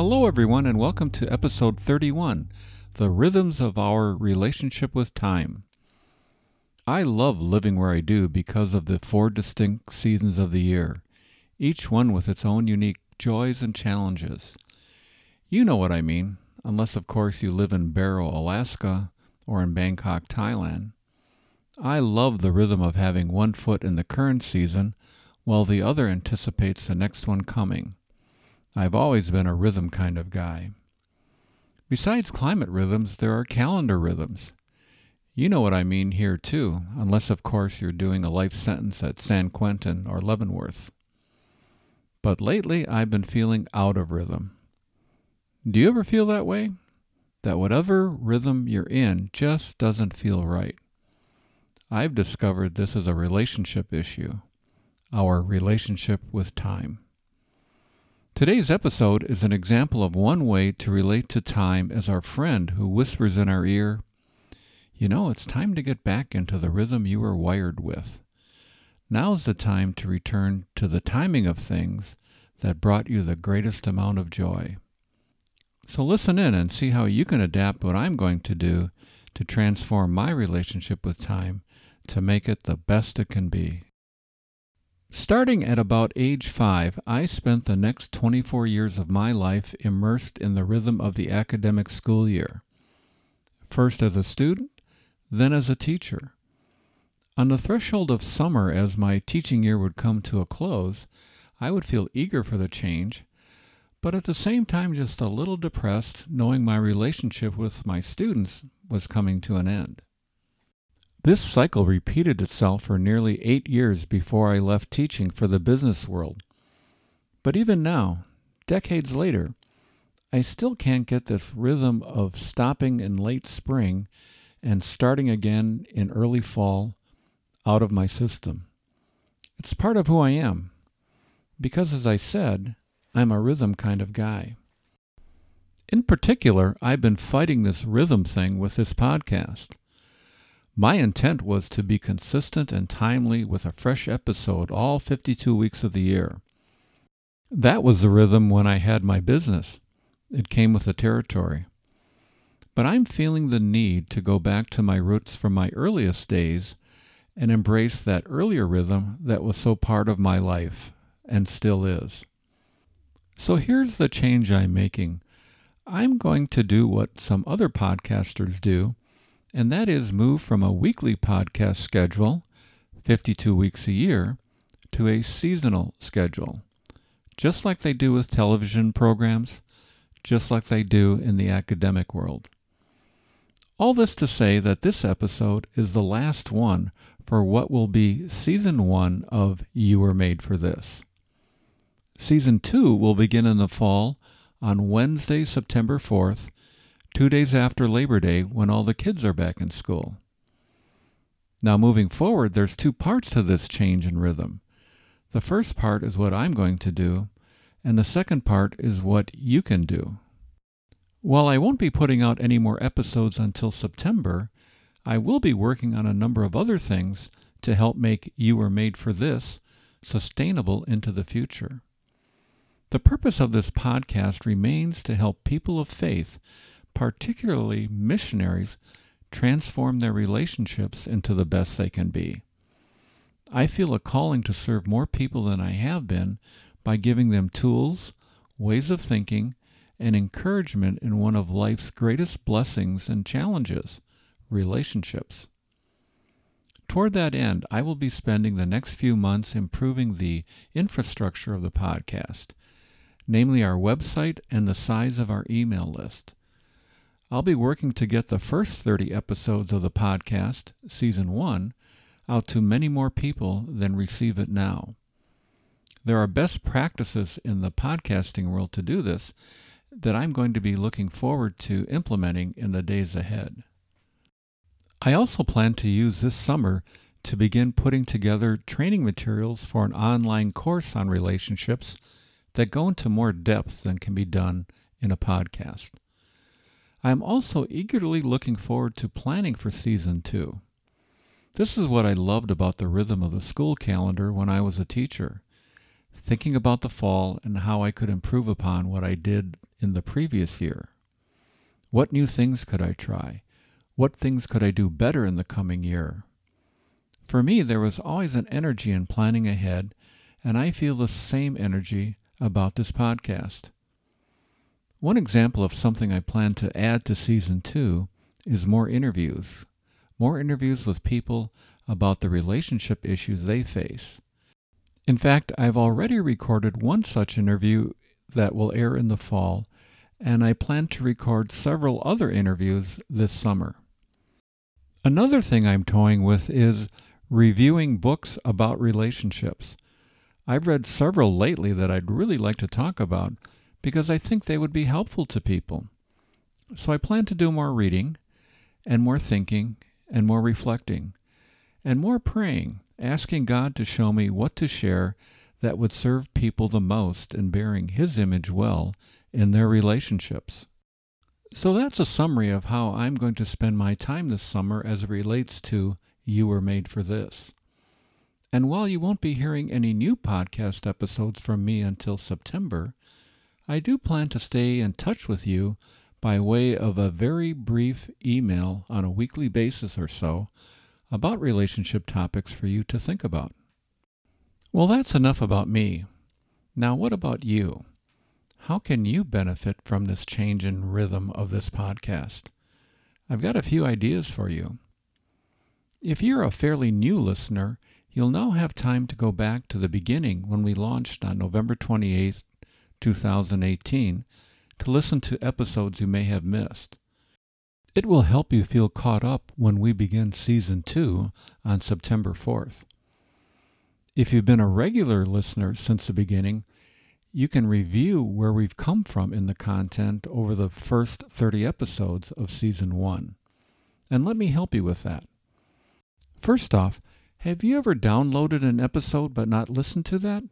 Hello, everyone, and welcome to episode 31 The Rhythms of Our Relationship with Time. I love living where I do because of the four distinct seasons of the year, each one with its own unique joys and challenges. You know what I mean, unless, of course, you live in Barrow, Alaska, or in Bangkok, Thailand. I love the rhythm of having one foot in the current season while the other anticipates the next one coming. I've always been a rhythm kind of guy. Besides climate rhythms, there are calendar rhythms. You know what I mean here, too, unless, of course, you're doing a life sentence at San Quentin or Leavenworth. But lately, I've been feeling out of rhythm. Do you ever feel that way? That whatever rhythm you're in just doesn't feel right. I've discovered this is a relationship issue, our relationship with time. Today's episode is an example of one way to relate to time as our friend who whispers in our ear, You know, it's time to get back into the rhythm you were wired with. Now's the time to return to the timing of things that brought you the greatest amount of joy. So listen in and see how you can adapt what I'm going to do to transform my relationship with time to make it the best it can be. Starting at about age five, I spent the next 24 years of my life immersed in the rhythm of the academic school year. First as a student, then as a teacher. On the threshold of summer, as my teaching year would come to a close, I would feel eager for the change, but at the same time just a little depressed knowing my relationship with my students was coming to an end. This cycle repeated itself for nearly eight years before I left teaching for the business world. But even now, decades later, I still can't get this rhythm of stopping in late spring and starting again in early fall out of my system. It's part of who I am, because as I said, I'm a rhythm kind of guy. In particular, I've been fighting this rhythm thing with this podcast. My intent was to be consistent and timely with a fresh episode all 52 weeks of the year. That was the rhythm when I had my business. It came with the territory. But I'm feeling the need to go back to my roots from my earliest days and embrace that earlier rhythm that was so part of my life and still is. So here's the change I'm making. I'm going to do what some other podcasters do and that is move from a weekly podcast schedule, 52 weeks a year, to a seasonal schedule, just like they do with television programs, just like they do in the academic world. All this to say that this episode is the last one for what will be season one of You Were Made for This. Season two will begin in the fall on Wednesday, September 4th two days after Labor Day when all the kids are back in school. Now, moving forward, there's two parts to this change in rhythm. The first part is what I'm going to do, and the second part is what you can do. While I won't be putting out any more episodes until September, I will be working on a number of other things to help make You Were Made for This sustainable into the future. The purpose of this podcast remains to help people of faith particularly missionaries, transform their relationships into the best they can be. I feel a calling to serve more people than I have been by giving them tools, ways of thinking, and encouragement in one of life's greatest blessings and challenges relationships. Toward that end, I will be spending the next few months improving the infrastructure of the podcast, namely our website and the size of our email list. I'll be working to get the first 30 episodes of the podcast, Season 1, out to many more people than receive it now. There are best practices in the podcasting world to do this, that I'm going to be looking forward to implementing in the days ahead. I also plan to use this summer to begin putting together training materials for an online course on relationships that go into more depth than can be done in a podcast. I am also eagerly looking forward to planning for season two. This is what I loved about the rhythm of the school calendar when I was a teacher. Thinking about the fall and how I could improve upon what I did in the previous year. What new things could I try? What things could I do better in the coming year? For me, there was always an energy in planning ahead, and I feel the same energy about this podcast. One example of something I plan to add to season two is more interviews. More interviews with people about the relationship issues they face. In fact, I've already recorded one such interview that will air in the fall, and I plan to record several other interviews this summer. Another thing I'm toying with is reviewing books about relationships. I've read several lately that I'd really like to talk about, because I think they would be helpful to people. So I plan to do more reading, and more thinking, and more reflecting, and more praying, asking God to show me what to share that would serve people the most in bearing His image well in their relationships. So that's a summary of how I'm going to spend my time this summer as it relates to You Were Made for This. And while you won't be hearing any new podcast episodes from me until September, I do plan to stay in touch with you by way of a very brief email on a weekly basis or so about relationship topics for you to think about. Well, that's enough about me. Now, what about you? How can you benefit from this change in rhythm of this podcast? I've got a few ideas for you. If you're a fairly new listener, you'll now have time to go back to the beginning when we launched on November 28th, 2018 to listen to episodes you may have missed. It will help you feel caught up when we begin season two on September 4th. If you've been a regular listener since the beginning, you can review where we've come from in the content over the first 30 episodes of season one. And let me help you with that. First off, have you ever downloaded an episode but not listened to that?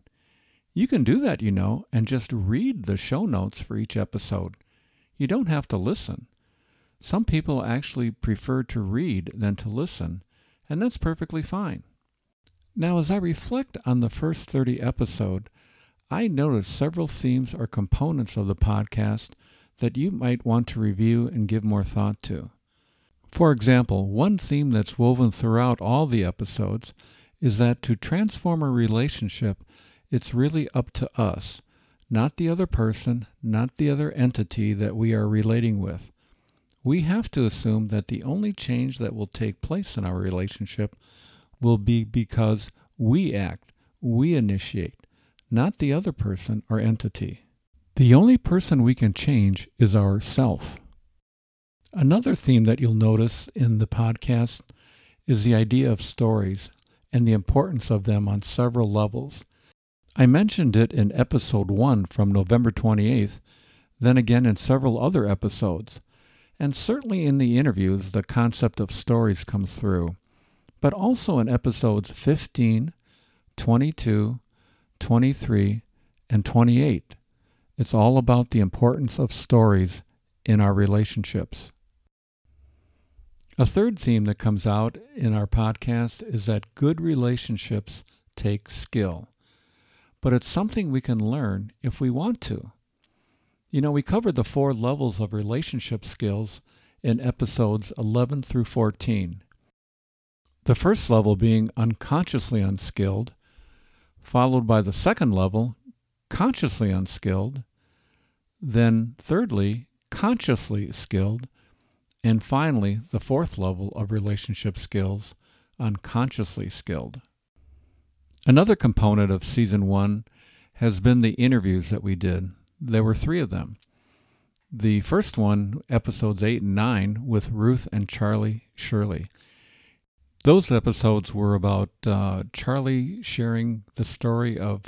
You can do that, you know, and just read the show notes for each episode. You don't have to listen. Some people actually prefer to read than to listen, and that's perfectly fine. Now, as I reflect on the first 30 episode, I notice several themes or components of the podcast that you might want to review and give more thought to. For example, one theme that's woven throughout all the episodes is that to transform a relationship, it's really up to us, not the other person, not the other entity that we are relating with. We have to assume that the only change that will take place in our relationship will be because we act, we initiate, not the other person or entity. The only person we can change is ourself. Another theme that you'll notice in the podcast is the idea of stories and the importance of them on several levels. I mentioned it in episode 1 from November 28th, then again in several other episodes. And certainly in the interviews, the concept of stories comes through, but also in episodes 15, 22, 23, and 28. It's all about the importance of stories in our relationships. A third theme that comes out in our podcast is that good relationships take skill but it's something we can learn if we want to. You know, we covered the four levels of relationship skills in episodes 11 through 14. The first level being unconsciously unskilled, followed by the second level, consciously unskilled, then thirdly, consciously skilled, and finally, the fourth level of relationship skills, unconsciously skilled. Another component of season one has been the interviews that we did. There were three of them. The first one, episodes eight and nine, with Ruth and Charlie Shirley. Those episodes were about uh, Charlie sharing the story of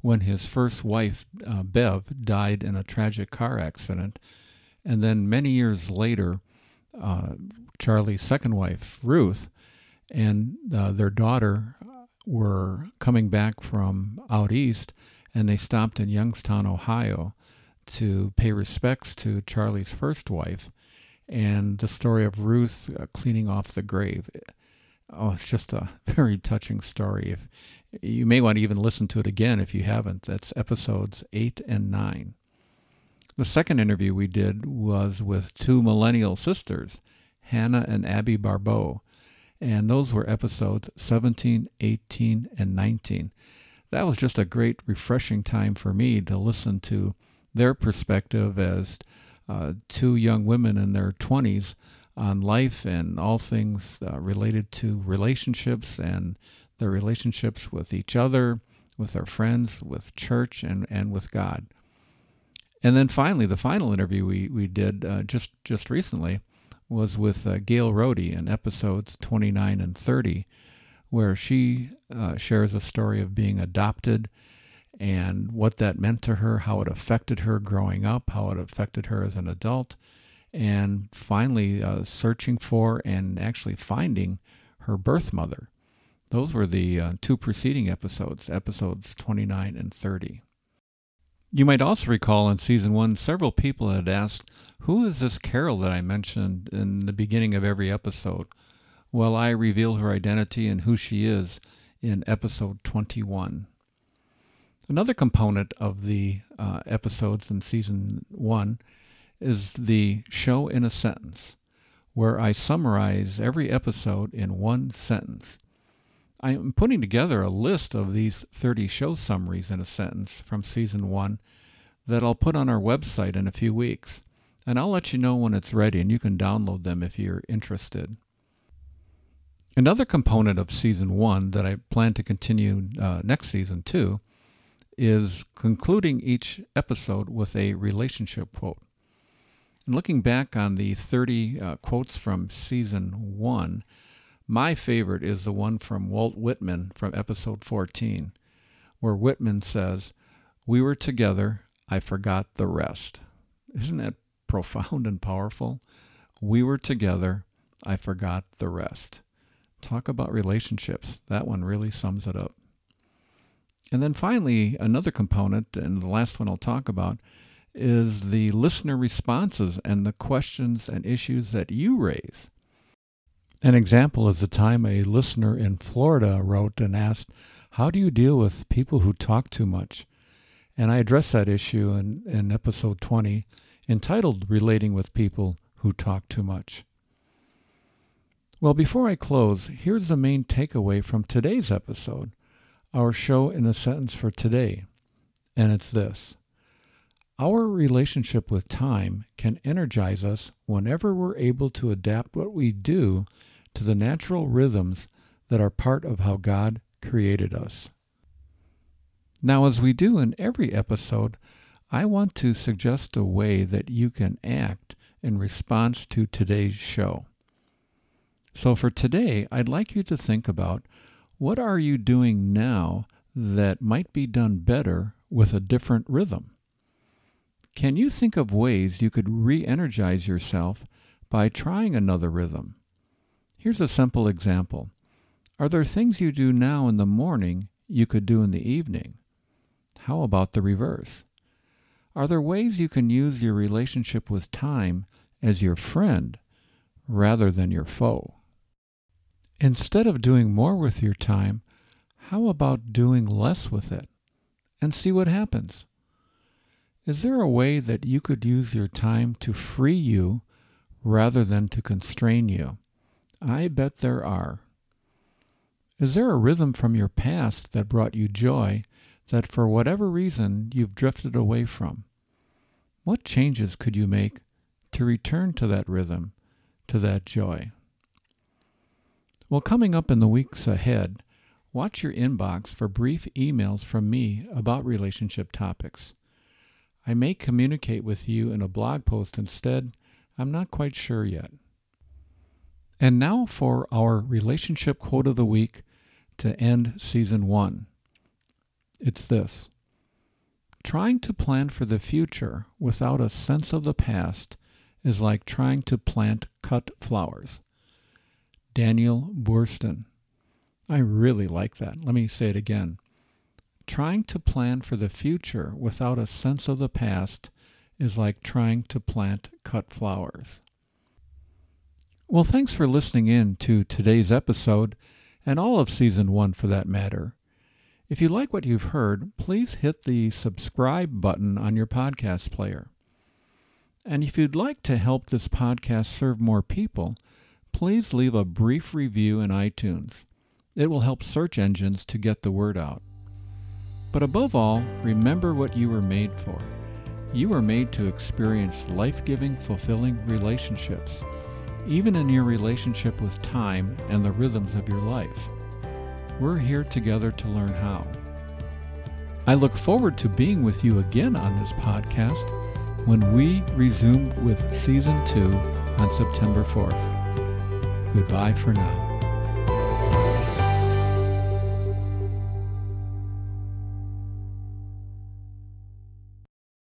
when his first wife, uh, Bev, died in a tragic car accident. And then many years later, uh, Charlie's second wife, Ruth, and uh, their daughter were coming back from out east, and they stopped in Youngstown, Ohio, to pay respects to Charlie's first wife, and the story of Ruth uh, cleaning off the grave. Oh, it's just a very touching story. If you may want to even listen to it again if you haven't. That's episodes eight and nine. The second interview we did was with two millennial sisters, Hannah and Abby Barbeau, and those were episodes 17, 18, and 19. That was just a great, refreshing time for me to listen to their perspective as uh, two young women in their 20s on life and all things uh, related to relationships and their relationships with each other, with their friends, with church, and, and with God. And then finally, the final interview we, we did uh, just, just recently was with uh, Gail Rohde in episodes 29 and 30, where she uh, shares a story of being adopted and what that meant to her, how it affected her growing up, how it affected her as an adult, and finally uh, searching for and actually finding her birth mother. Those were the uh, two preceding episodes, episodes 29 and 30. You might also recall in season one, several people had asked, Who is this Carol that I mentioned in the beginning of every episode? Well, I reveal her identity and who she is in episode 21. Another component of the uh, episodes in season one is the show in a sentence, where I summarize every episode in one sentence. I am putting together a list of these 30 show summaries in a sentence from season one that I'll put on our website in a few weeks. And I'll let you know when it's ready, and you can download them if you're interested. Another component of season one that I plan to continue uh, next season too is concluding each episode with a relationship quote. And looking back on the 30 uh, quotes from season one, my favorite is the one from Walt Whitman from episode 14, where Whitman says, We were together, I forgot the rest. Isn't that profound and powerful? We were together, I forgot the rest. Talk about relationships. That one really sums it up. And then finally, another component, and the last one I'll talk about, is the listener responses and the questions and issues that you raise. An example is the time a listener in Florida wrote and asked, How do you deal with people who talk too much? And I addressed that issue in, in episode 20, entitled Relating with People Who Talk Too Much. Well, before I close, here's the main takeaway from today's episode, our show in a sentence for today. And it's this Our relationship with time can energize us whenever we're able to adapt what we do to the natural rhythms that are part of how God created us. Now, as we do in every episode, I want to suggest a way that you can act in response to today's show. So, for today, I'd like you to think about what are you doing now that might be done better with a different rhythm? Can you think of ways you could re energize yourself by trying another rhythm? Here's a simple example. Are there things you do now in the morning you could do in the evening? How about the reverse? Are there ways you can use your relationship with time as your friend rather than your foe? Instead of doing more with your time, how about doing less with it and see what happens? Is there a way that you could use your time to free you rather than to constrain you? I bet there are. Is there a rhythm from your past that brought you joy that for whatever reason you've drifted away from? What changes could you make to return to that rhythm, to that joy? Well, coming up in the weeks ahead, watch your inbox for brief emails from me about relationship topics. I may communicate with you in a blog post instead. I'm not quite sure yet. And now for our relationship quote of the week to end season one. It's this Trying to plan for the future without a sense of the past is like trying to plant cut flowers. Daniel Boorstin. I really like that. Let me say it again. Trying to plan for the future without a sense of the past is like trying to plant cut flowers. Well, thanks for listening in to today's episode and all of season one for that matter. If you like what you've heard, please hit the subscribe button on your podcast player. And if you'd like to help this podcast serve more people, please leave a brief review in iTunes. It will help search engines to get the word out. But above all, remember what you were made for. You were made to experience life giving, fulfilling relationships, even in your relationship with time and the rhythms of your life. We're here together to learn how. I look forward to being with you again on this podcast when we resume with Season 2 on September 4th. Goodbye for now.